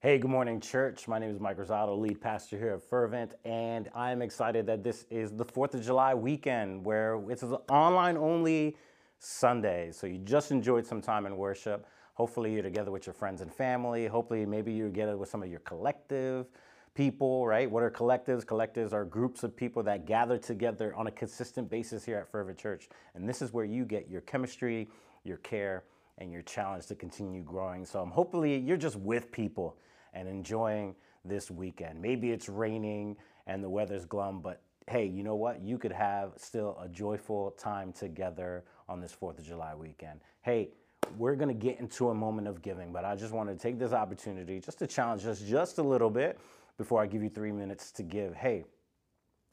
Hey, good morning, church. My name is Mike Rosado, lead pastor here at Fervent, and I'm excited that this is the 4th of July weekend where it's an online only Sunday. So you just enjoyed some time in worship. Hopefully, you're together with your friends and family. Hopefully, maybe you're together with some of your collective people, right? What are collectives? Collectives are groups of people that gather together on a consistent basis here at Fervent Church. And this is where you get your chemistry, your care, and your challenge to continue growing. So hopefully you're just with people and enjoying this weekend. Maybe it's raining and the weather's glum, but hey, you know what? You could have still a joyful time together on this 4th of July weekend. Hey, we're going to get into a moment of giving, but I just want to take this opportunity just to challenge us just a little bit before I give you three minutes to give. Hey,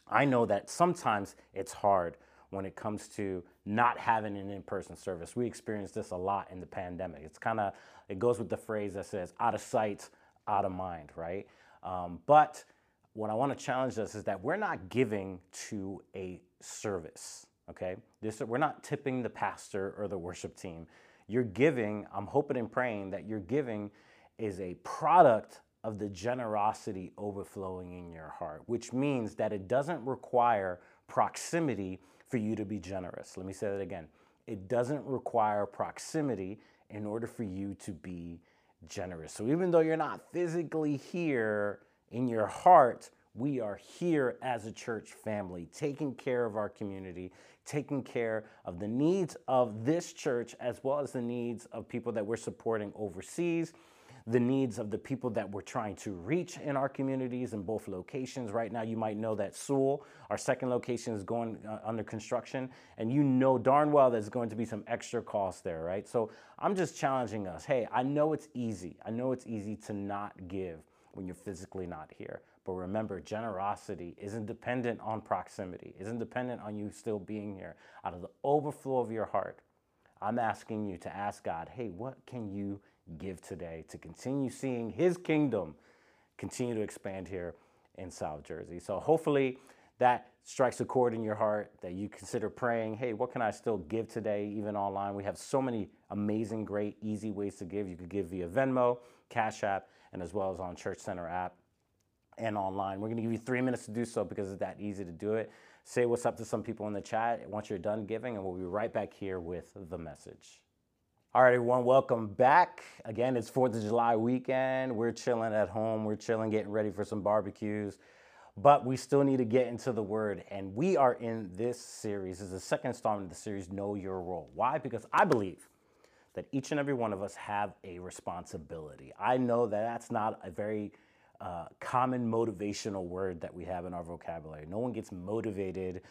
I know that sometimes it's hard when it comes to not having an in-person service. We experienced this a lot in the pandemic. It's kind of it goes with the phrase that says "out of sight, out of mind," right? Um, but what I want to challenge us is that we're not giving to a service. Okay, this we're not tipping the pastor or the worship team. You're giving. I'm hoping and praying that your giving is a product of the generosity overflowing in your heart, which means that it doesn't require proximity for you to be generous. Let me say that again. It doesn't require proximity in order for you to be generous. So even though you're not physically here in your heart, we are here as a church family, taking care of our community, taking care of the needs of this church as well as the needs of people that we're supporting overseas the needs of the people that we're trying to reach in our communities in both locations. Right now, you might know that Sewell, our second location, is going uh, under construction, and you know darn well there's going to be some extra costs there, right? So I'm just challenging us. Hey, I know it's easy. I know it's easy to not give when you're physically not here. But remember, generosity isn't dependent on proximity, isn't dependent on you still being here. Out of the overflow of your heart, I'm asking you to ask God, hey, what can you give today to continue seeing his kingdom continue to expand here in South Jersey. So hopefully that strikes a chord in your heart that you consider praying, hey, what can I still give today, even online? We have so many amazing, great, easy ways to give. You could give via Venmo, Cash App, and as well as on Church Center app and online. We're to give you three minutes to do so because it's that easy to do it. Say what's up to some people in the chat once you're done giving, and we'll be right back here with the message. All right, everyone, welcome back. Again, it's 4th of July weekend. We're chilling at home. We're chilling, getting ready for some barbecues. But we still need to get into the word. And we are in this series. This is the second installment of the series, Know Your Role. Why? Because I believe that each and every one of us have a responsibility. I know that that's not a very uh, common motivational word that we have in our vocabulary. No one gets motivated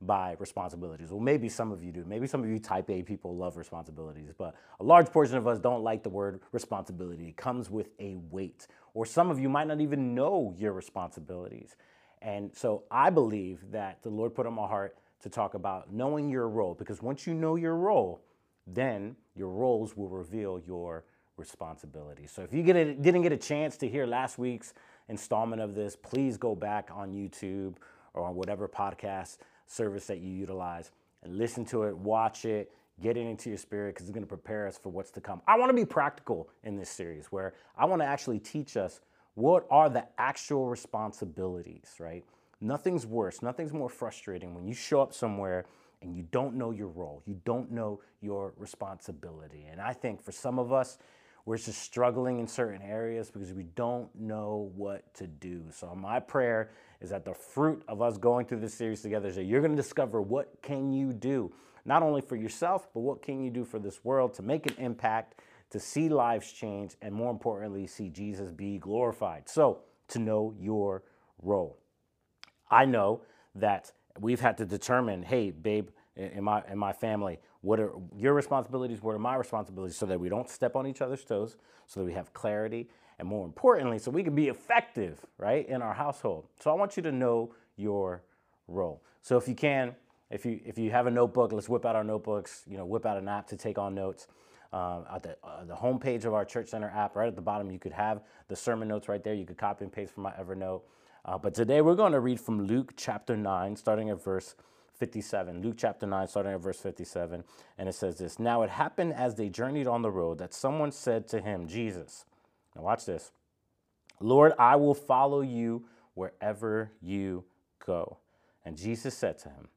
by responsibilities. Well, maybe some of you do. Maybe some of you type A people love responsibilities, but a large portion of us don't like the word responsibility. It comes with a weight. Or some of you might not even know your responsibilities. And so I believe that the Lord put on my heart to talk about knowing your role, because once you know your role, then your roles will reveal your responsibility. So if you get a, didn't get a chance to hear last week's installment of this, please go back on YouTube or on whatever podcast service that you utilize and listen to it, watch it, get it into your spirit because it's going to prepare us for what's to come. I want to be practical in this series where I want to actually teach us what are the actual responsibilities, right? Nothing's worse, nothing's more frustrating when you show up somewhere and you don't know your role, you don't know your responsibility. And I think for some of us, we're just struggling in certain areas because we don't know what to do. So my prayer is that the fruit of us going through this series together is that you're going to discover what can you do, not only for yourself, but what can you do for this world to make an impact, to see lives change, and more importantly, see Jesus be glorified. So to know your role. I know that we've had to determine, hey, babe, in my in my family, what are your responsibilities? What are my responsibilities? So that we don't step on each other's toes, so that we have clarity, and more importantly, so we can be effective, right, in our household. So I want you to know your role. So if you can, if you if you have a notebook, let's whip out our notebooks. You know, whip out an app to take on notes. Uh, at the, uh, the homepage of our Church Center app, right at the bottom, you could have the sermon notes right there. You could copy and paste from my Evernote. Uh, but today we're going to read from Luke chapter 9, starting at verse 57. Luke chapter 9, starting at verse 57. And it says this Now it happened as they journeyed on the road that someone said to him, Jesus, now watch this, Lord, I will follow you wherever you go. And Jesus said to him,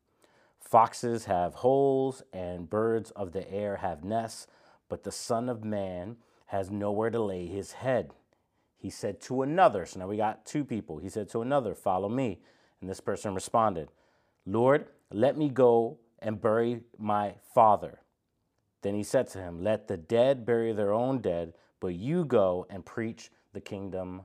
Foxes have holes and birds of the air have nests, but the Son of Man has nowhere to lay his head. He said to another, so now we got two people. He said to another, Follow me. And this person responded, Lord, let me go and bury my father. Then he said to him, Let the dead bury their own dead, but you go and preach the kingdom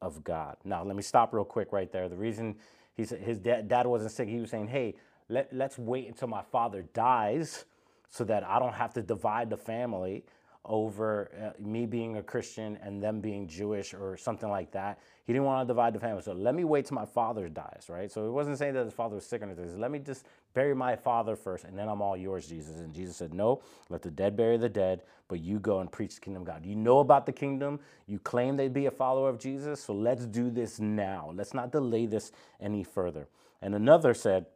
of God. Now, let me stop real quick right there. The reason he said his dad, dad wasn't sick, he was saying, Hey, let, let's wait until my father dies so that I don't have to divide the family over uh, me being a Christian and them being Jewish or something like that. He didn't want to divide the family. So let me wait till my father dies, right? So he wasn't saying that his father was sick or anything. Let me just bury my father first and then I'm all yours, Jesus. And Jesus said, No, let the dead bury the dead, but you go and preach the kingdom of God. You know about the kingdom. You claim to be a follower of Jesus. So let's do this now. Let's not delay this any further. And another said,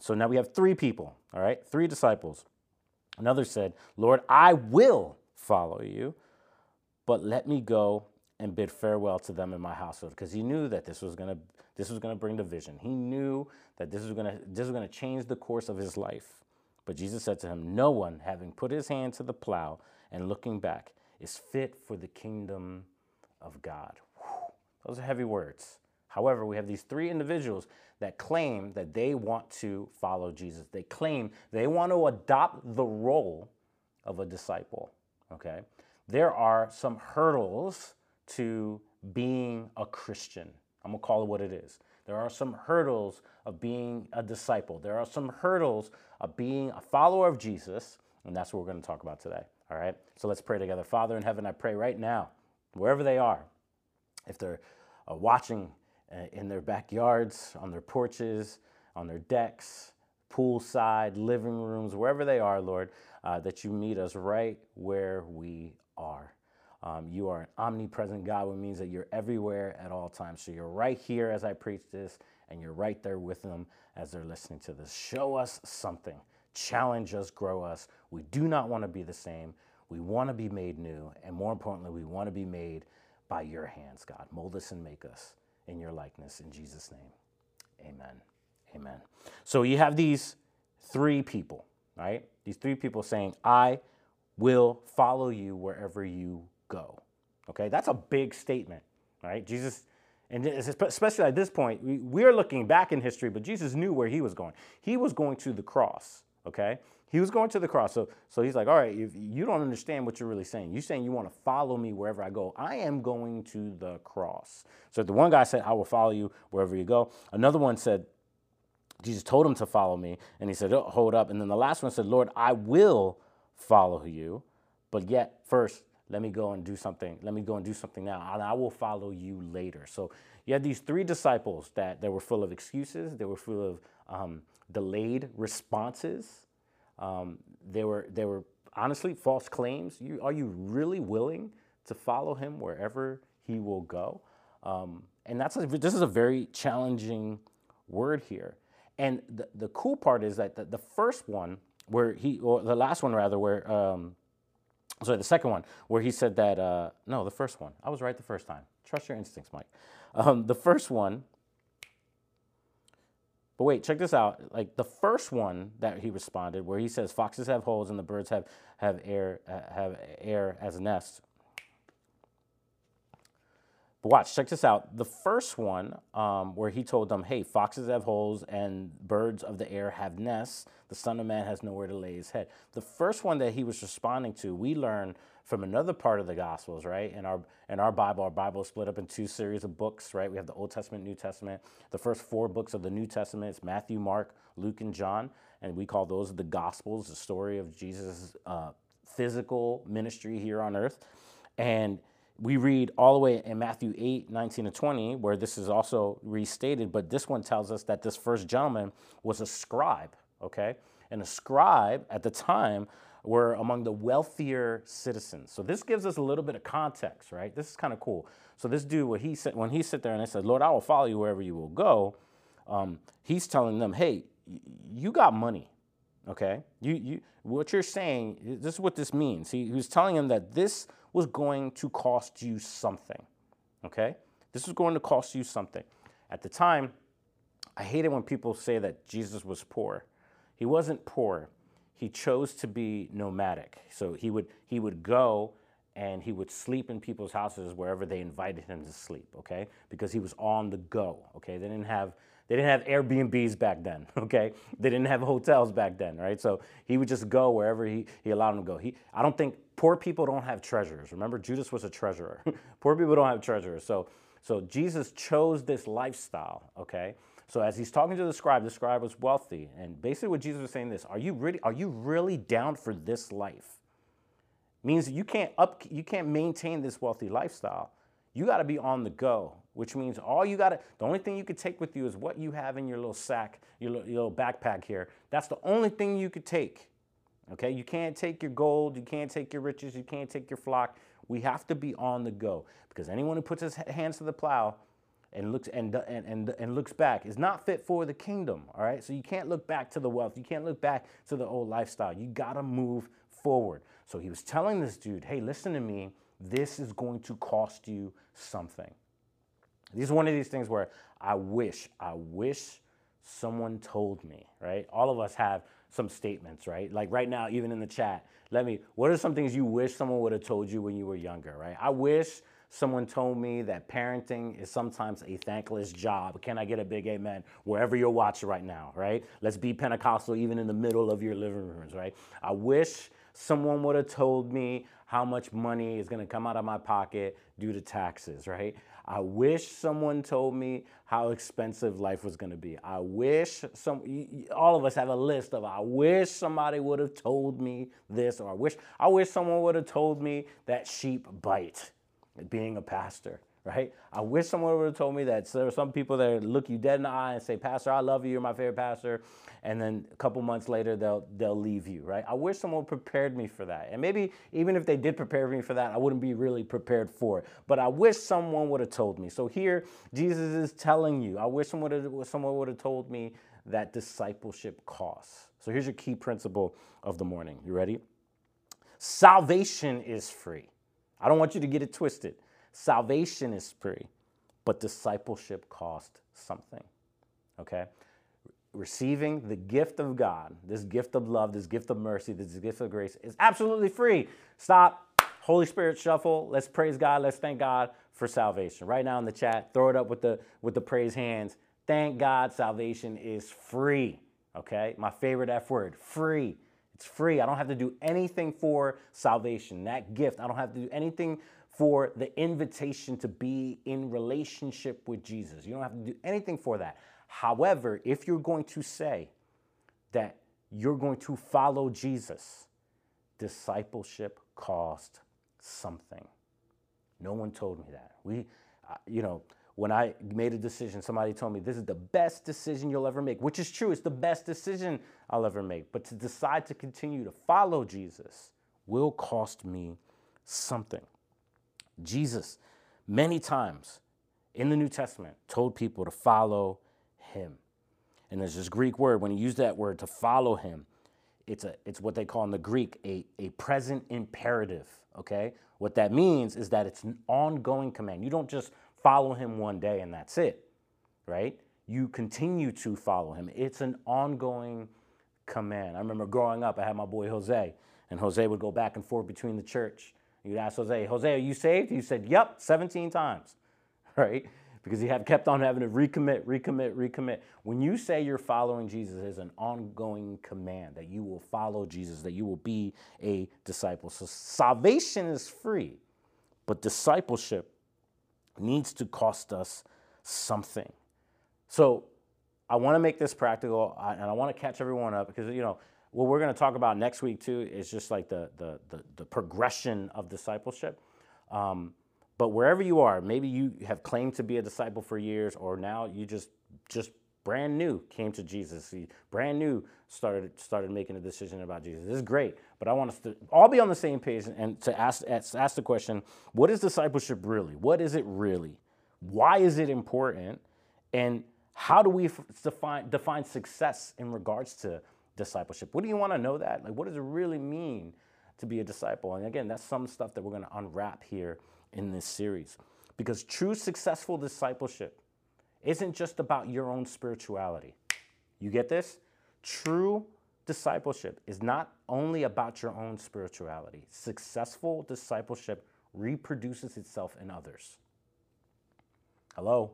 So now we have three people, all right? Three disciples. Another said, Lord, I will follow you, but let me go and bid farewell to them in my household because he knew that this was going to this was going to bring division. He knew that this was going to this was going to change the course of his life. But Jesus said to him, "No one having put his hand to the plow and looking back is fit for the kingdom of God." Whew. Those are heavy words. However, we have these three individuals that claim that they want to follow Jesus. They claim they want to adopt the role of a disciple okay? There are some hurdles to being a Christian. I'm gonna call it what it is. There are some hurdles of being a disciple. There are some hurdles of being a follower of Jesus, and that's what we're gonna talk about today, all right? So let's pray together. Father in heaven, I pray right now, wherever they are, if they're uh, watching uh, in their backyards, on their porches, on their decks, poolside, living rooms, wherever they are, Lord, uh, that you meet us right where we are. Um, you are an omnipresent God, which means that you're everywhere at all times. So you're right here as I preach this, and you're right there with them as they're listening to this. Show us something, challenge us, grow us. We do not want to be the same. We want to be made new, and more importantly, we want to be made by your hands, God. Mold us and make us in your likeness. In Jesus' name, amen. Amen. So you have these three people, right? These three people saying, I will follow you wherever you go. Okay, that's a big statement, right? Jesus, and especially at this point, we are looking back in history, but Jesus knew where he was going. He was going to the cross, okay? He was going to the cross. So, so he's like, all right, if you don't understand what you're really saying. You're saying you want to follow me wherever I go. I am going to the cross. So the one guy said, I will follow you wherever you go. Another one said, Jesus told him to follow me, and he said, oh, Hold up. And then the last one said, Lord, I will follow you, but yet first, let me go and do something. Let me go and do something now, and I will follow you later. So you had these three disciples that, that were full of excuses, they were full of um, delayed responses. Um, they were they were honestly false claims. You, are you really willing to follow him wherever he will go? Um, and that's a, this is a very challenging word here. And the, the cool part is that the, the first one, where he, or the last one rather, where, um, sorry, the second one, where he said that, uh, no, the first one. I was right the first time. Trust your instincts, Mike. Um, the first one, but wait, check this out. Like the first one that he responded, where he says, "Foxes have holes and the birds have have air uh, have air as a nest." But watch, check this out. The first one, um, where he told them, hey, foxes have holes and birds of the air have nests, the Son of Man has nowhere to lay his head. The first one that he was responding to, we learn from another part of the Gospels, right? In our in our Bible, our Bible is split up in two series of books, right? We have the Old Testament, New Testament. The first four books of the New Testament is Matthew, Mark, Luke, and John, and we call those the Gospels, the story of Jesus' uh, physical ministry here on earth. And we read all the way in Matthew 8, 19 to 20, where this is also restated, but this one tells us that this first gentleman was a scribe, okay? And a scribe at the time were among the wealthier citizens. So this gives us a little bit of context, right? This is kind of cool. So this dude, when he said, when he sit there and they said, Lord, I will follow you wherever you will go, um, he's telling them, hey, you got money, okay? You, you, what you're saying, this is what this means. He, he was telling him that this was going to cost you something. Okay? This is going to cost you something. At the time, I hate it when people say that Jesus was poor. He wasn't poor. He chose to be nomadic. So he would he would go and he would sleep in people's houses wherever they invited him to sleep, okay? Because he was on the go, okay? They didn't have they didn't have Airbnbs back then, okay? They didn't have hotels back then, right? So he would just go wherever he, he allowed him to go. He, I don't think poor people don't have treasures. Remember, Judas was a treasurer. poor people don't have treasures. So, so Jesus chose this lifestyle, okay? So as he's talking to the scribe, the scribe was wealthy. And basically what Jesus was saying this, are you really, are you really down for this life? Means you can't up, you can't maintain this wealthy lifestyle. You got to be on the go, which means all you got to, the only thing you could take with you is what you have in your little sack, your your little backpack here. That's the only thing you could take. Okay, you can't take your gold, you can't take your riches, you can't take your flock. We have to be on the go because anyone who puts his hands to the plow and looks and, and, and, and looks back is not fit for the kingdom. All right, so you can't look back to the wealth, you can't look back to the old lifestyle. You got to move forward. So he was telling this dude, hey, listen to me. This is going to cost you something. This is one of these things where I wish, I wish someone told me, right? All of us have some statements, right? Like right now, even in the chat, let me, what are some things you wish someone would have told you when you were younger, right? I wish someone told me that parenting is sometimes a thankless job. Can I get a big amen wherever you're watching right now, right? Let's be Pentecostal even in the middle of your living rooms, right? I wish someone would have told me how much money is going to come out of my pocket due to taxes, right? I wish someone told me how expensive life was going to be. I wish some all of us have a list of I wish somebody would have told me this or I wish I wish someone would have told me that sheep bite being a pastor right? I wish someone would have told me that. So there are some people that look you dead in the eye and say, Pastor, I love you, you're my favorite pastor. And then a couple months later, they'll, they'll leave you, right? I wish someone prepared me for that. And maybe even if they did prepare me for that, I wouldn't be really prepared for it. But I wish someone would have told me. So here, Jesus is telling you, I wish someone would have, someone would have told me that discipleship costs. So here's your key principle of the morning. You ready? Salvation is free. I don't want you to get it twisted. Salvation is free, but discipleship costs something. Okay? Receiving the gift of God, this gift of love, this gift of mercy, this gift of grace is absolutely free. Stop. Holy Spirit shuffle. Let's praise God. Let's thank God for salvation. Right now in the chat, throw it up with the with the praise hands. Thank God salvation is free. Okay? My favorite F word, free. It's free. I don't have to do anything for salvation. That gift, I don't have to do anything for the invitation to be in relationship with Jesus. You don't have to do anything for that. However, if you're going to say that you're going to follow Jesus, discipleship cost something. No one told me that. We, you know, when I made a decision, somebody told me this is the best decision you'll ever make, which is true. It's the best decision I'll ever make. But to decide to continue to follow Jesus will cost me something. Jesus, many times in the New Testament, told people to follow him. And there's this Greek word, when he used that word to follow him, it's, a, it's what they call in the Greek a, a present imperative, okay? What that means is that it's an ongoing command. You don't just follow him one day and that's it, right? You continue to follow him. It's an ongoing command. I remember growing up, I had my boy Jose, and Jose would go back and forth between the church You'd ask Jose, Jose, are you saved? He said, Yep, 17 times, right? Because he had kept on having to recommit, recommit, recommit. When you say you're following Jesus, it's an ongoing command that you will follow Jesus, that you will be a disciple. So salvation is free, but discipleship needs to cost us something. So I want to make this practical, and I want to catch everyone up because you know what we're going to talk about next week too is just like the the the, the progression of discipleship. Um, but wherever you are, maybe you have claimed to be a disciple for years, or now you just just brand new came to Jesus. You brand new started started making a decision about Jesus. This is great, but I want us to all be on the same page and to ask ask the question: What is discipleship really? What is it really? Why is it important? And how do we define define success in regards to discipleship. What do you want to know that? Like, what does it really mean to be a disciple? And again, that's some stuff that we're going to unwrap here in this series. Because true successful discipleship isn't just about your own spirituality. You get this? True discipleship is not only about your own spirituality. Successful discipleship reproduces itself in others. Hello?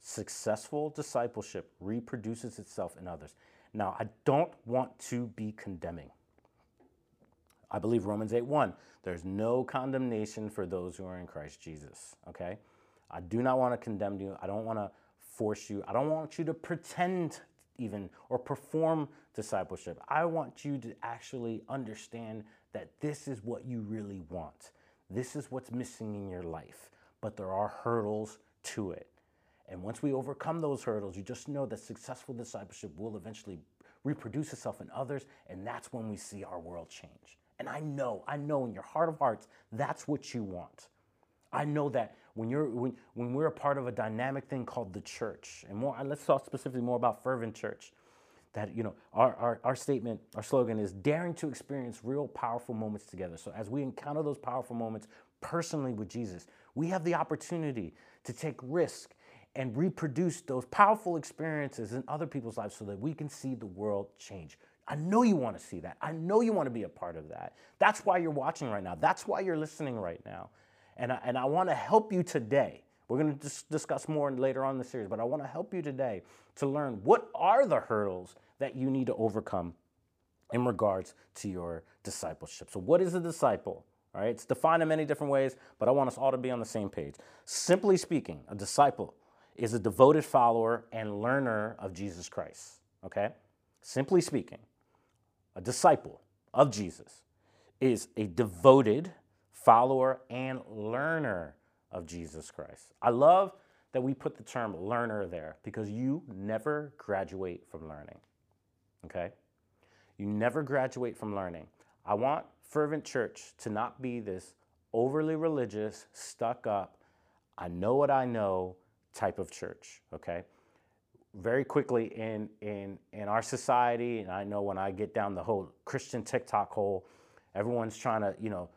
Successful discipleship reproduces itself in others. Now, I don't want to be condemning. I believe Romans 8 1. There's no condemnation for those who are in Christ Jesus. Okay? I do not want to condemn you. I don't want to force you. I don't want you to pretend even or perform discipleship. I want you to actually understand that this is what you really want. This is what's missing in your life. But there are hurdles to it. And once we overcome those hurdles, you just know that successful discipleship will eventually reproduce itself in others, and that's when we see our world change. And I know, I know in your heart of hearts, that's what you want. I know that when you're when, when we're a part of a dynamic thing called the church, and more let's talk specifically more about fervent church. That you know, our, our, our statement, our slogan is daring to experience real powerful moments together. So as we encounter those powerful moments personally with Jesus, we have the opportunity to take risk and reproduce those powerful experiences in other people's lives so that we can see the world change. I know you want to see that. I know you want to be a part of that. That's why you're watching right now. That's why you're listening right now. And I, and I want to help you today. We're going to dis- discuss more later on in the series, but I want to help you today to learn what are the hurdles that you need to overcome in regards to your discipleship. So, what is a disciple? All right, it's defined in many different ways, but I want us all to be on the same page. Simply speaking, a disciple is a devoted follower and learner of Jesus Christ. Okay? Simply speaking, a disciple of Jesus is a devoted follower and learner of Jesus Christ. I love that we put the term learner there because you never graduate from learning. Okay? You never graduate from learning. I want Fervent Church to not be this overly religious, stuck up, I know what I know, type of church, okay? Very quickly in, in, in our society, and I know when I get down the whole Christian TikTok hole, everyone's trying to, you know,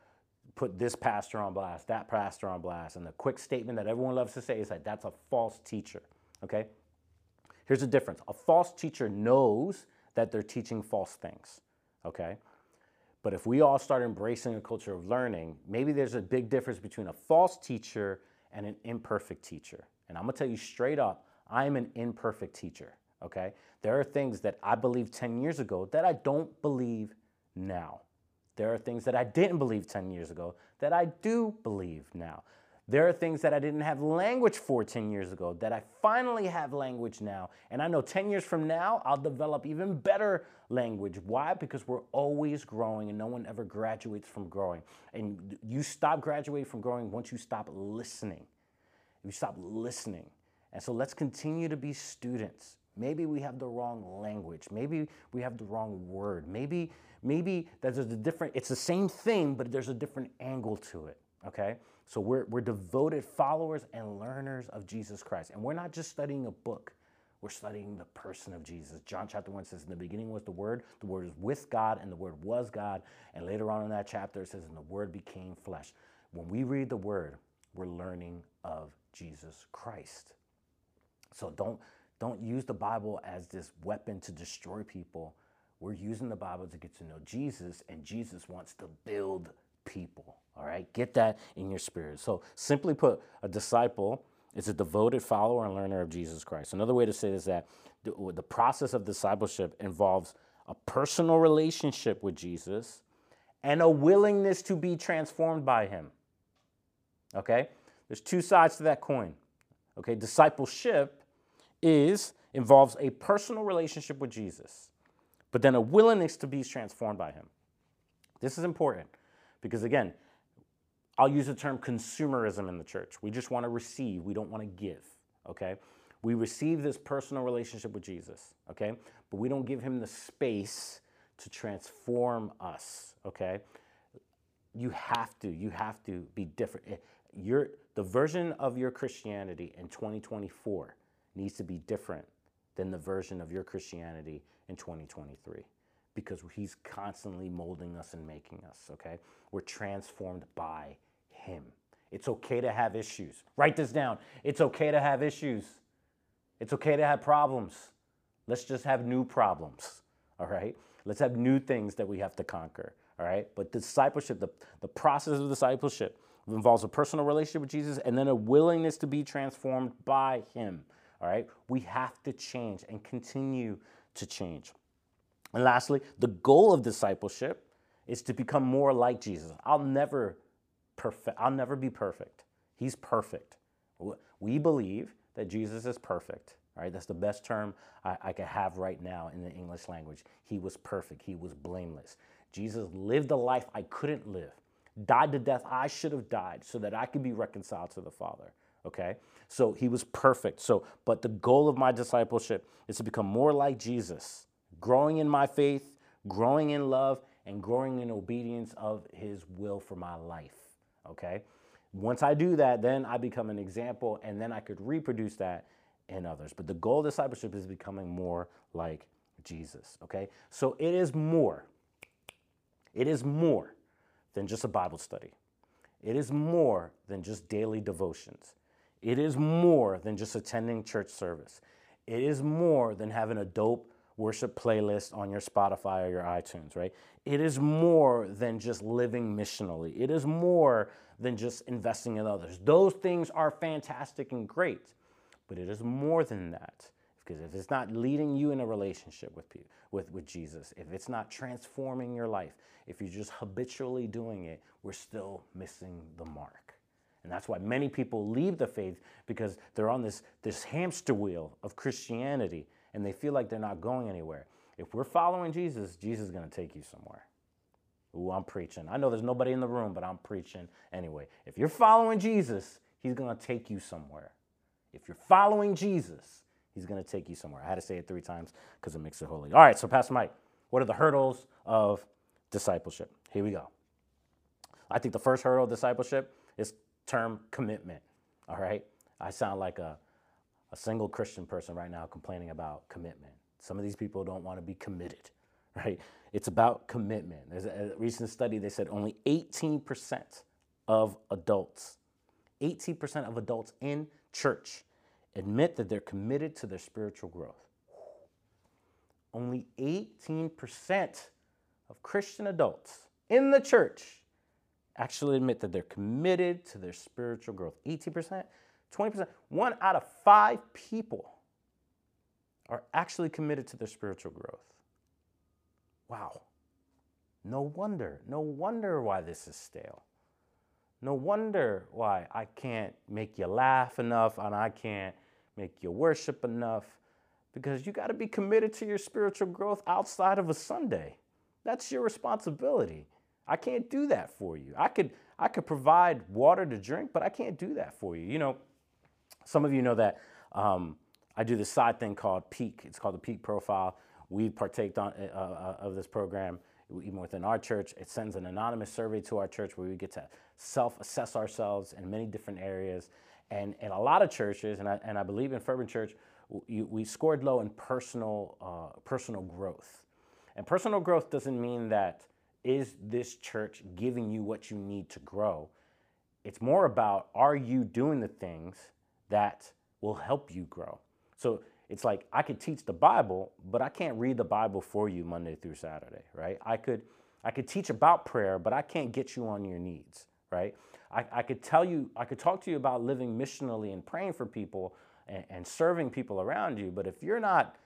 put this pastor on blast, that pastor on blast. And the quick statement that everyone loves to say is that that's a false teacher, okay? Here's the difference a false teacher knows that they're teaching false things, okay? But if we all start embracing a culture of learning, maybe there's a big difference between a false teacher and an imperfect teacher. And I'm gonna tell you straight up, I'm an imperfect teacher, okay? There are things that I believed 10 years ago that I don't believe now. There are things that I didn't believe 10 years ago that I do believe now. There are things that I didn't have language for 10 years ago that I finally have language now. And I know 10 years from now, I'll develop even better language. Why? Because we're always growing and no one ever graduates from growing. And you stop graduating from growing once you stop listening we stop listening. And so let's continue to be students. Maybe we have the wrong language. Maybe we have the wrong word. Maybe maybe that there's a different it's the same thing but there's a different angle to it, okay? So we're we're devoted followers and learners of Jesus Christ. And we're not just studying a book. We're studying the person of Jesus. John chapter 1 says, In the beginning was the Word, the Word is with God, and the Word was God. And later on in that chapter, it says, And the Word became flesh. When we read the Word, we're learning of Jesus Christ. So don't don't use the Bible as this weapon to destroy people. We're using the Bible to get to know Jesus, and Jesus wants to build people. All right, get that in your spirit. So, simply put, a disciple is a devoted follower and learner of Jesus Christ. Another way to say this is that the, the process of discipleship involves a personal relationship with Jesus and a willingness to be transformed by him. Okay? There's two sides to that coin. Okay, discipleship is involves a personal relationship with Jesus, but then a willingness to be transformed by him. This is important because again, I'll use the term consumerism in the church. We just want to receive, we don't want to give, okay? We receive this personal relationship with Jesus, okay? But we don't give him the space to transform us, okay? You have to, you have to be different. Eh, Your the version of your Christianity in 2024 needs to be different than the version of your Christianity in 2023 because he's constantly molding us and making us, okay? We're transformed by him. It's okay to have issues. Write this down. It's okay to have issues. It's okay to have problems. Let's just have new problems. All right? Let's have new things that we have to conquer. All right? But discipleship, the, the process of discipleship involves a personal relationship with Jesus and then a willingness to be transformed by Him. All right? We have to change and continue to change. And lastly, the goal of discipleship is to become more like Jesus. I'll never perfect I'll never be perfect. He's perfect. We believe that Jesus is perfect. Right? That's the best term I, I could have right now in the English language. He was perfect. He was blameless. Jesus lived a life I couldn't live, died the death I should have died so that I could be reconciled to the Father. Okay? So he was perfect. So, but the goal of my discipleship is to become more like Jesus, growing in my faith, growing in love, and growing in obedience of his will for my life. Okay? Once I do that, then I become an example and then I could reproduce that in others. But the goal of discipleship is becoming more like Jesus. Okay? So it is more. It is more than just a Bible study. It is more than just daily devotions. It is more than just attending church service. It is more than having a dope worship playlist on your Spotify or your iTunes, right? It is more than just living missionally. It is more than just investing in others. Those things are fantastic and great, but it is more than that. Because if it's not leading you in a relationship with, with, with Jesus, if it's not transforming your life, if you're just habitually doing it, we're still missing the mark. And that's why many people leave the faith because they're on this, this hamster wheel of Christianity and they feel like they're not going anywhere. If we're following Jesus, Jesus is going to take you somewhere. Ooh, I'm preaching. I know there's nobody in the room, but I'm preaching anyway. If you're following Jesus, he's going to take you somewhere. If you're following Jesus, he's going to take you somewhere. I had to say it three times because it makes it holy. All right, so Pastor Mike, what are the hurdles of discipleship? Here we go. I think the first hurdle of discipleship is term commitment. All right? I sound like a a single Christian person right now complaining about commitment. Some of these people don't want to be committed, right? It's about commitment. There's a, a recent study they said only 18% of adults, 18% of adults in church admit that they're committed to their spiritual growth. Only 18% of Christian adults in the church actually admit that they're committed to their spiritual growth. 18%. 20%, one out of five people are actually committed to their spiritual growth. Wow. No wonder, no wonder why this is stale. No wonder why I can't make you laugh enough and I can't make you worship enough because you got to be committed to your spiritual growth outside of a Sunday. That's your responsibility. I can't do that for you. I could I could provide water to drink, but I can't do that for you. You know, some of you know that um, I do this side thing called Peak. It's called the Peak Profile. We partake on, uh, uh, of this program even within our church. It sends an anonymous survey to our church where we get to self-assess ourselves in many different areas. And in a lot of churches, and I, and I believe in Fervent Church, we, we scored low in personal, uh, personal growth. And personal growth doesn't mean that is this church giving you what you need to grow? It's more about are you doing the things that will help you grow. So it's like I could teach the Bible, but I can't read the Bible for you Monday through Saturday, right? I could I could teach about prayer, but I can't get you on your needs, right? I, I could tell you, I could talk to you about living missionally and praying for people and, and serving people around you, but if you're not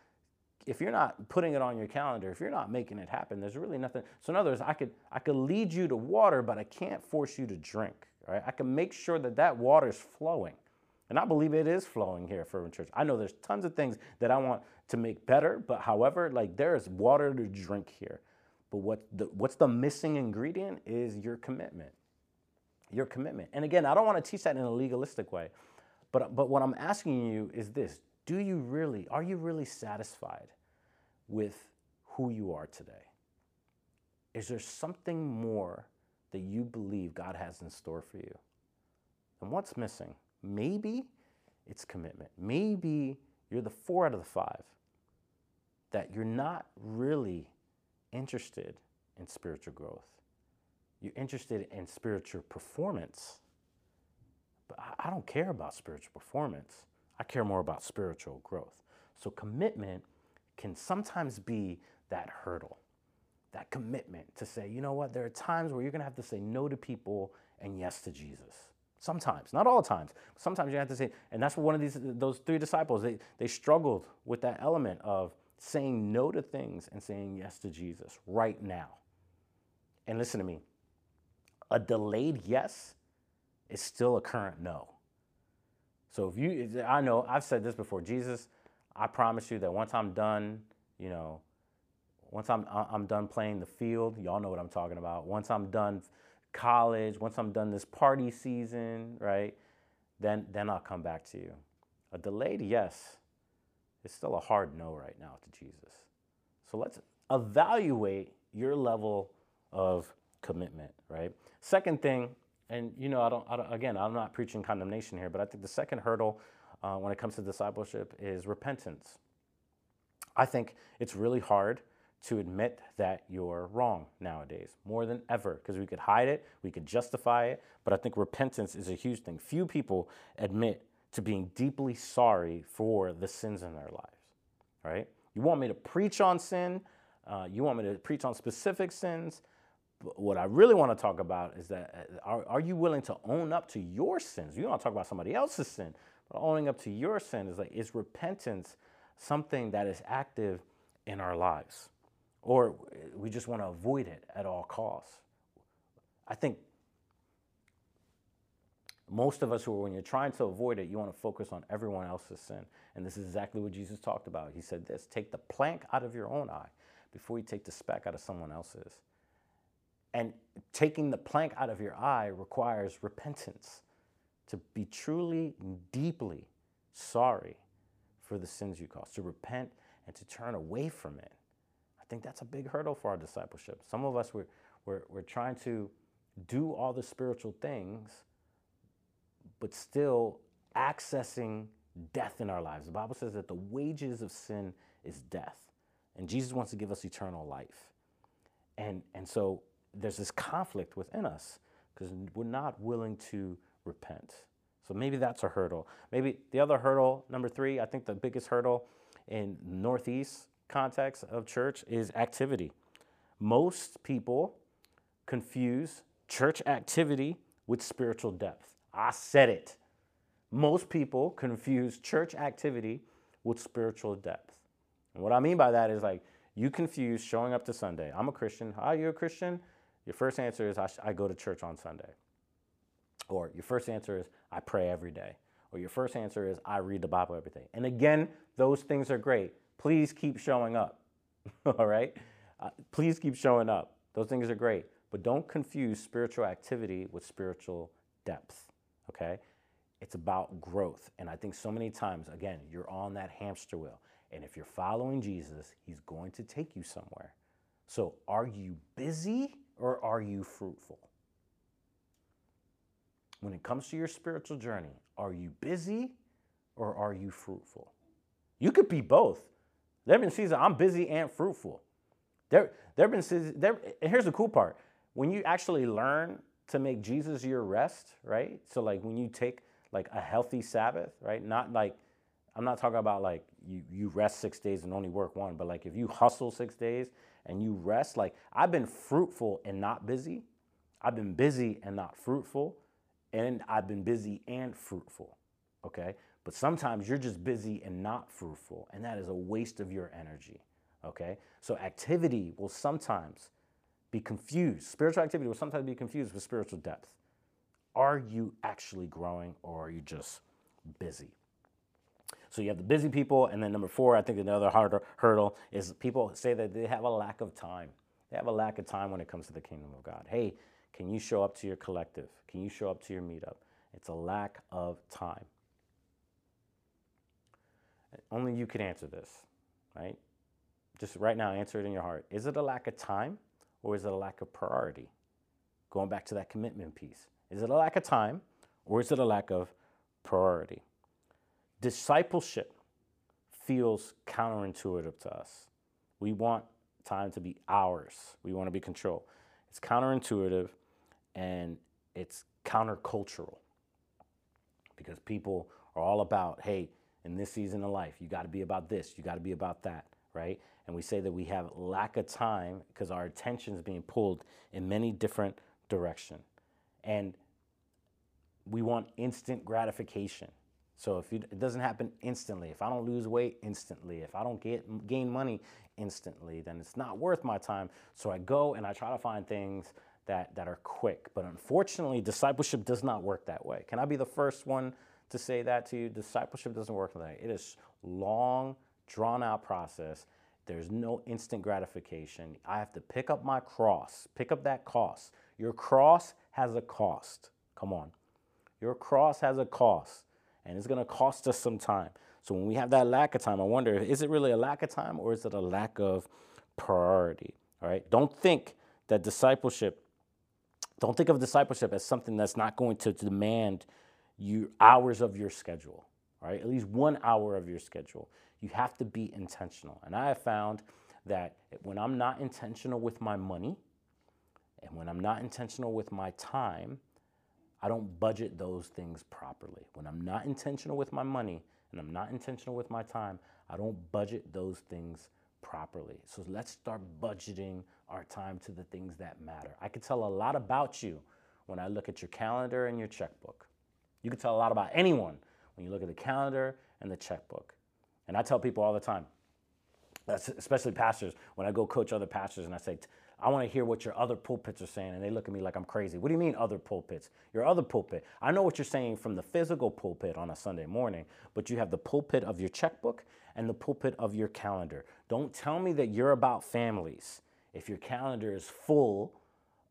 if you're not putting it on your calendar, if you're not making it happen, there's really nothing. So in other words, I could I could lead you to water, but I can't force you to drink. Right? I can make sure that that water is flowing. And I believe it is flowing here at Fervent Church. I know there's tons of things that I want to make better, but however, like there is water to drink here. But what the, what's the missing ingredient is your commitment. Your commitment. And again, I don't want to teach that in a legalistic way. But, but what I'm asking you is this Do you really, are you really satisfied with who you are today? Is there something more that you believe God has in store for you? And what's missing? Maybe it's commitment. Maybe you're the four out of the five that you're not really interested in spiritual growth. You're interested in spiritual performance, But I don't care about spiritual performance. I care more about spiritual growth. So commitment can sometimes be that hurdle, that commitment to say, you know what, there are times where you're going to have to say no to people and yes to Jesus. Sometimes, not all times. Sometimes you have to say, and that's what one of these those three disciples they they struggled with that element of saying no to things and saying yes to Jesus right now. And listen to me, a delayed yes is still a current no. So if you, I know I've said this before, Jesus, I promise you that once I'm done, you know, once I'm I'm done playing the field, y'all know what I'm talking about. Once I'm done college, once I'm done this party season, right? Then then I'll come back to you. A delayed yes is still a hard no right now to Jesus. So let's evaluate your level of commitment, right? Second thing, and you know, I don't, I don't again, I'm not preaching condemnation here, but I think the second hurdle uh, when it comes to discipleship is repentance. I think it's really hard to admit that you're wrong nowadays, more than ever, because we could hide it, we could justify it, but I think repentance is a huge thing. Few people admit to being deeply sorry for the sins in their lives, right? You want me to preach on sin, uh, you want me to preach on specific sins. But what I really want to talk about is that uh, are, are you willing to own up to your sins? You don't want to talk about somebody else's sin, but owning up to your sin is like, is repentance something that is active in our lives? or we just want to avoid it at all costs. I think most of us who, are, when you're trying to avoid it, you want to focus on everyone else's sin. And this is exactly what Jesus talked about. He said this take the plank out of your own eye before you take the speck out of someone else's. And taking the plank out of your eye requires repentance to be truly, deeply sorry for the sins you caused, to repent and to turn away from it I think that's a big hurdle for our discipleship. Some of us, we're, we're, we're trying to do all the spiritual things, but still accessing death in our lives. The Bible says that the wages of sin is death, and Jesus wants to give us eternal life. And, and so there's this conflict within us because we're not willing to repent. So maybe that's a hurdle. Maybe the other hurdle, number three, I think the biggest hurdle in Northeast context of church is activity. Most people confuse church activity with spiritual depth. I said it. Most people confuse church activity with spiritual depth. And what I mean by that is like you confuse showing up to Sunday. I'm a Christian. Are you a Christian? Your first answer is I, I go to church on Sunday. Or your first answer is I pray every day. Or your first answer is I read the Bible every day. And again, those things are great please keep showing up. All right? Uh, please keep showing up. Those things are great. But don't confuse spiritual activity with spiritual depth. Okay? It's about growth. And I think so many times, again, you're on that hamster wheel. And if you're following Jesus, he's going to take you somewhere. So are you busy or are you fruitful? When it comes to your spiritual journey, are you busy or are you fruitful? You could be both. There have been seasons I'm busy and fruitful. There, there have been seasons, there, and here's the cool part. When you actually learn to make Jesus your rest, right? So like when you take like a healthy Sabbath, right? Not like, I'm not talking about like you, you rest six days and only work one, but like if you hustle six days and you rest, like I've been fruitful and not busy. I've been busy and not fruitful. And I've been busy and fruitful. Okay. But sometimes you're just busy and not fruitful, and that is a waste of your energy. Okay? So activity will sometimes be confused. Spiritual activity will sometimes be confused with spiritual depth. Are you actually growing or are you just busy? So you have the busy people, and then number four, I think another harder hurdle is people say that they have a lack of time. They have a lack of time when it comes to the kingdom of God. Hey, can you show up to your collective? Can you show up to your meetup? It's a lack of time. Only you can answer this, right? Just right now, answer it in your heart. Is it a lack of time or is it a lack of priority? Going back to that commitment piece. Is it a lack of time or is it a lack of priority? Discipleship feels counterintuitive to us. We want time to be ours, we want to be controlled. It's counterintuitive and it's countercultural. because people are all about, hey, in this season of life, you got to be about this, you got to be about that, right? And we say that we have lack of time because our attention is being pulled in many different directions. And we want instant gratification. So if you, it doesn't happen instantly, if I don't lose weight instantly, if I don't get gain money instantly, then it's not worth my time. So I go and I try to find things that that are quick. But unfortunately, discipleship does not work that way. Can I be the first one to say that to you? Discipleship doesn't work that way. It is long, drawn out process. There's no instant gratification. I have to pick up my cross, pick up that cost. Your cross has a cost. Come on. Your cross has a cost and it's going to cost us some time. So when we have that lack of time, I wonder is it really a lack of time or is it a lack of priority? All right. Don't think that discipleship, don't think of discipleship as something that's not going to demand you hours of your schedule. All right. At least one hour of your schedule. You have to be intentional. And I have found that when I'm not intentional with my money and when I'm not intentional with my time, I don't budget those things properly. When I'm not intentional with my money and I'm not intentional with my time, I don't budget those things properly. So let's start budgeting our time to the things that matter. I can tell a lot about you when I look at your calendar and your checkbook. You can tell a lot about anyone when you look at the calendar and the checkbook. And I tell people all the time, especially pastors, when I go coach other pastors and I say, I want to hear what your other pulpits are saying. And they look at me like I'm crazy. What do you mean, other pulpits? Your other pulpit. I know what you're saying from the physical pulpit on a Sunday morning, but you have the pulpit of your checkbook and the pulpit of your calendar. Don't tell me that you're about families if your calendar is full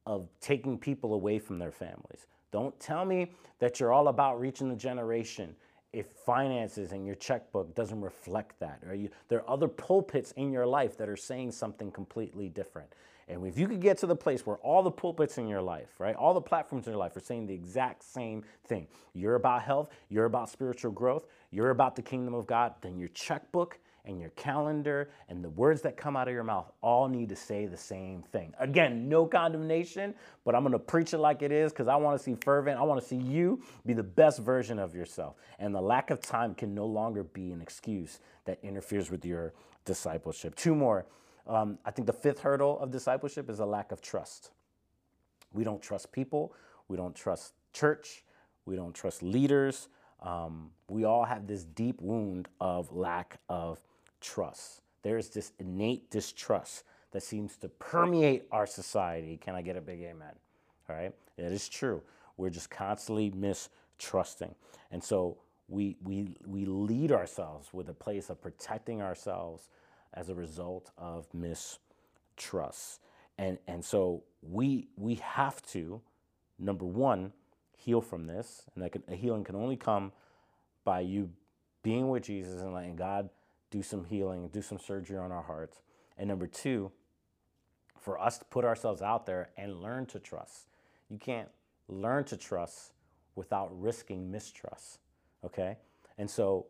of taking people away from their families. Don't tell me that you're all about reaching the generation if finances and your checkbook doesn't reflect that. Or you, there are other pulpits in your life that are saying something completely different. And if you could get to the place where all the pulpits in your life, right, all the platforms in your life are saying the exact same thing you're about health, you're about spiritual growth, you're about the kingdom of God, then your checkbook and your calendar and the words that come out of your mouth all need to say the same thing. Again, no condemnation, but I'm gonna preach it like it is because I wanna see fervent. I wanna see you be the best version of yourself. And the lack of time can no longer be an excuse that interferes with your discipleship. Two more. Um, I think the fifth hurdle of discipleship is a lack of trust. We don't trust people, we don't trust church, we don't trust leaders. Um, we all have this deep wound of lack of trust. There's this innate distrust that seems to permeate our society. Can I get a big amen? All right, it is true. We're just constantly mistrusting. And so we, we, we lead ourselves with a place of protecting ourselves as a result of mistrust. And, and so we, we have to, number one, heal from this. And that can, a healing can only come by you being with Jesus and letting God do some healing, do some surgery on our hearts. And number two, for us to put ourselves out there and learn to trust. You can't learn to trust without risking mistrust. Okay? And so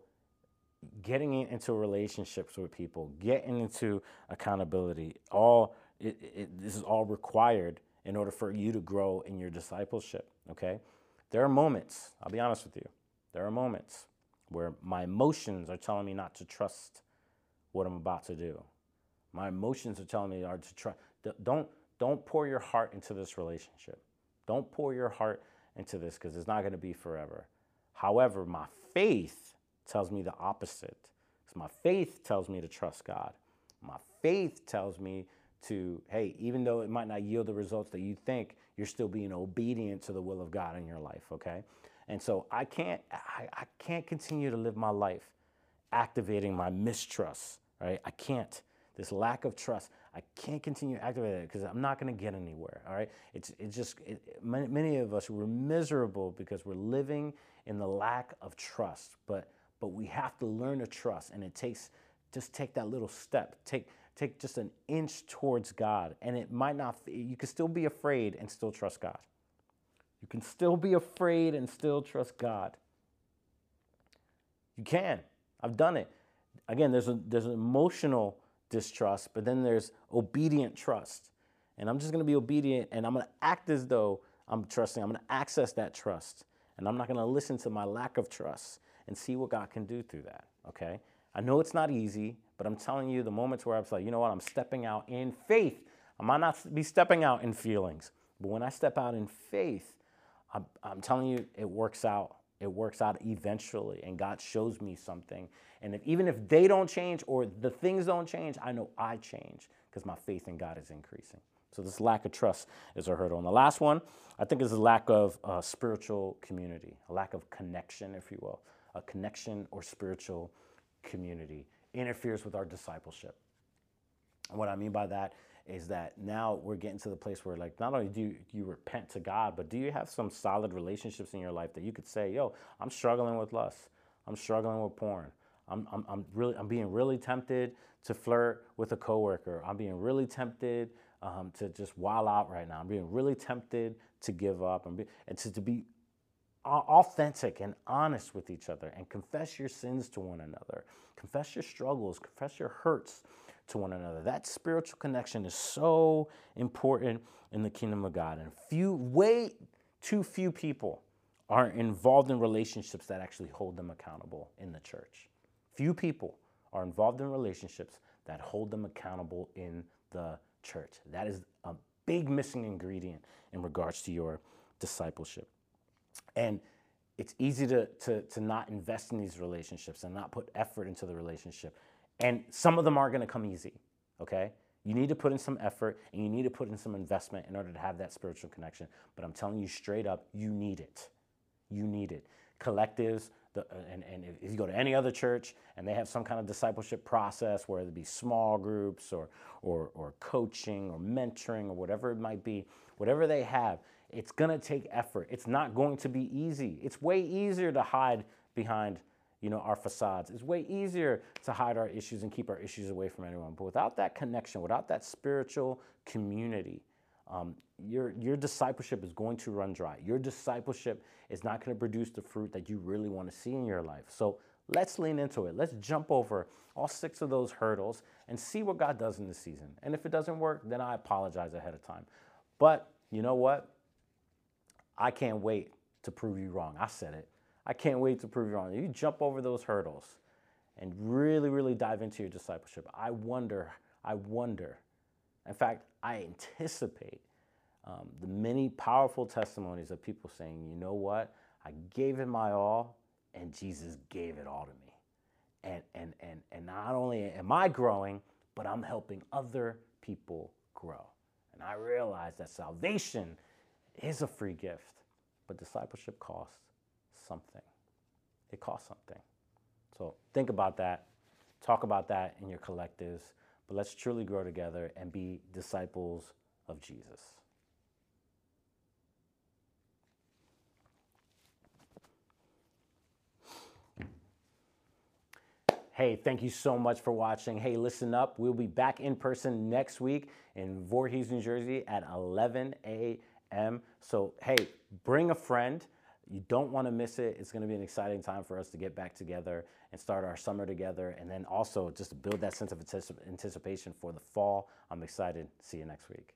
getting into relationships with people, getting into accountability, all it, it, this is all required in order for you to grow in your discipleship. Okay, there are moments. I'll be honest with you. There are moments where my emotions are telling me not to trust what I'm about to do. My emotions are telling me are to trust. Don't don't pour your heart into this relationship. Don't pour your heart into this because it's not going to be forever. However, my faith tells me the opposite. Because my faith tells me to trust God. My faith tells me to, hey, even though it might not yield the results that you think, you're still being obedient to the will of God in your life, okay? And so I can't, I, I can't continue to live my life activating my mistrust, right? I can't. This lack of trust, I can't continue activating it because I'm not going to get anywhere. All right, it's it's just it, many, many of us we're miserable because we're living in the lack of trust. But but we have to learn to trust and it takes just take that little step. Take take just an inch towards god and it might not you can still be afraid and still trust god. You can still be afraid and still trust god. You can. I've done it. Again there's a there's an emotional distrust but then there's obedient trust. And i'm just going to be obedient and i'm going to act as though i'm trusting. I'm going to access that trust And I'm not going to listen to my lack of trust and see what God can do through that. Okay? I know it's not easy, but I'm telling you, the moments where I'm like, you know what, I'm stepping out in faith. I might not be stepping out in feelings, but when I step out in faith, I'm, I'm telling you, it works out. It works out eventually, and God shows me something. And if, even if they don't change or the things don't change, I know I change because my faith in God is increasing. So this lack of trust is a hurdle. And the last one, I think, is a lack of uh, spiritual community, a lack of connection, if you will, a connection or spiritual community interferes with our discipleship. And what I mean by that is that now we're getting to the place where like not only do you, repent to God, but do you have some solid relationships in your life that you could say, yo, I'm struggling with lust. I'm struggling with porn. I'm, I'm, I'm really I'm being really tempted to flirt with a coworker. I'm being really tempted um, to just wild out right now. I'm being really tempted to give up and, be, and to, to be authentic and honest with each other and confess your sins to one another. Confess your struggles, confess your hurts to one another. That spiritual connection is so important in the kingdom of God. And few, way too few people are involved in relationships that actually hold them accountable in the church. Few people are involved in relationships that hold them accountable in the church. That is a big missing ingredient in regards to your discipleship. And it's easy to, to, to not invest in these relationships and not put effort into the relationship. And some of them are going to come easy, okay? You need to put in some effort and you need to put in some investment in order to have that spiritual connection. But I'm telling you straight up, you need it. You need it. Collectives, the, uh, and, and if you go to any other church and they have some kind of discipleship process, whether it be small groups or, or, or coaching or mentoring or whatever it might be, whatever they have, it's going to take effort. It's not going to be easy. It's way easier to hide behind you know, our facades. It's way easier to hide our issues and keep our issues away from anyone. But without that connection, without that spiritual community, um, your, your discipleship is going to run dry. Your discipleship is not going to produce the fruit that you really want to see in your life. So let's lean into it. Let's jump over all six of those hurdles and see what God does in the season. And if it doesn't work, then I apologize ahead of time. But you know what? I can't wait to prove you wrong. I said it. I can't wait to prove you wrong. You jump over those hurdles and really, really dive into your discipleship. I wonder, I wonder, in fact, I anticipate um, the many powerful testimonies of people saying, you know what? I gave it my all and Jesus gave it all to me. And, and, and, and not only am I growing, but I'm helping other people grow. And I realize that salvation is a free gift, but discipleship costs something. It costs something. So think about that. Talk about that in your collectives. But let's truly grow together and be disciples of Jesus. Hey, thank you so much for watching. Hey, listen up. We'll be back in person next week in Voorhees, New Jersey at 11 a.m. M. So, hey, bring a friend. You don't want to miss it. It's going to be an exciting time for us to get back together and start our summer together. And then also just build that sense of anticipation for the fall. I'm excited. See you next week.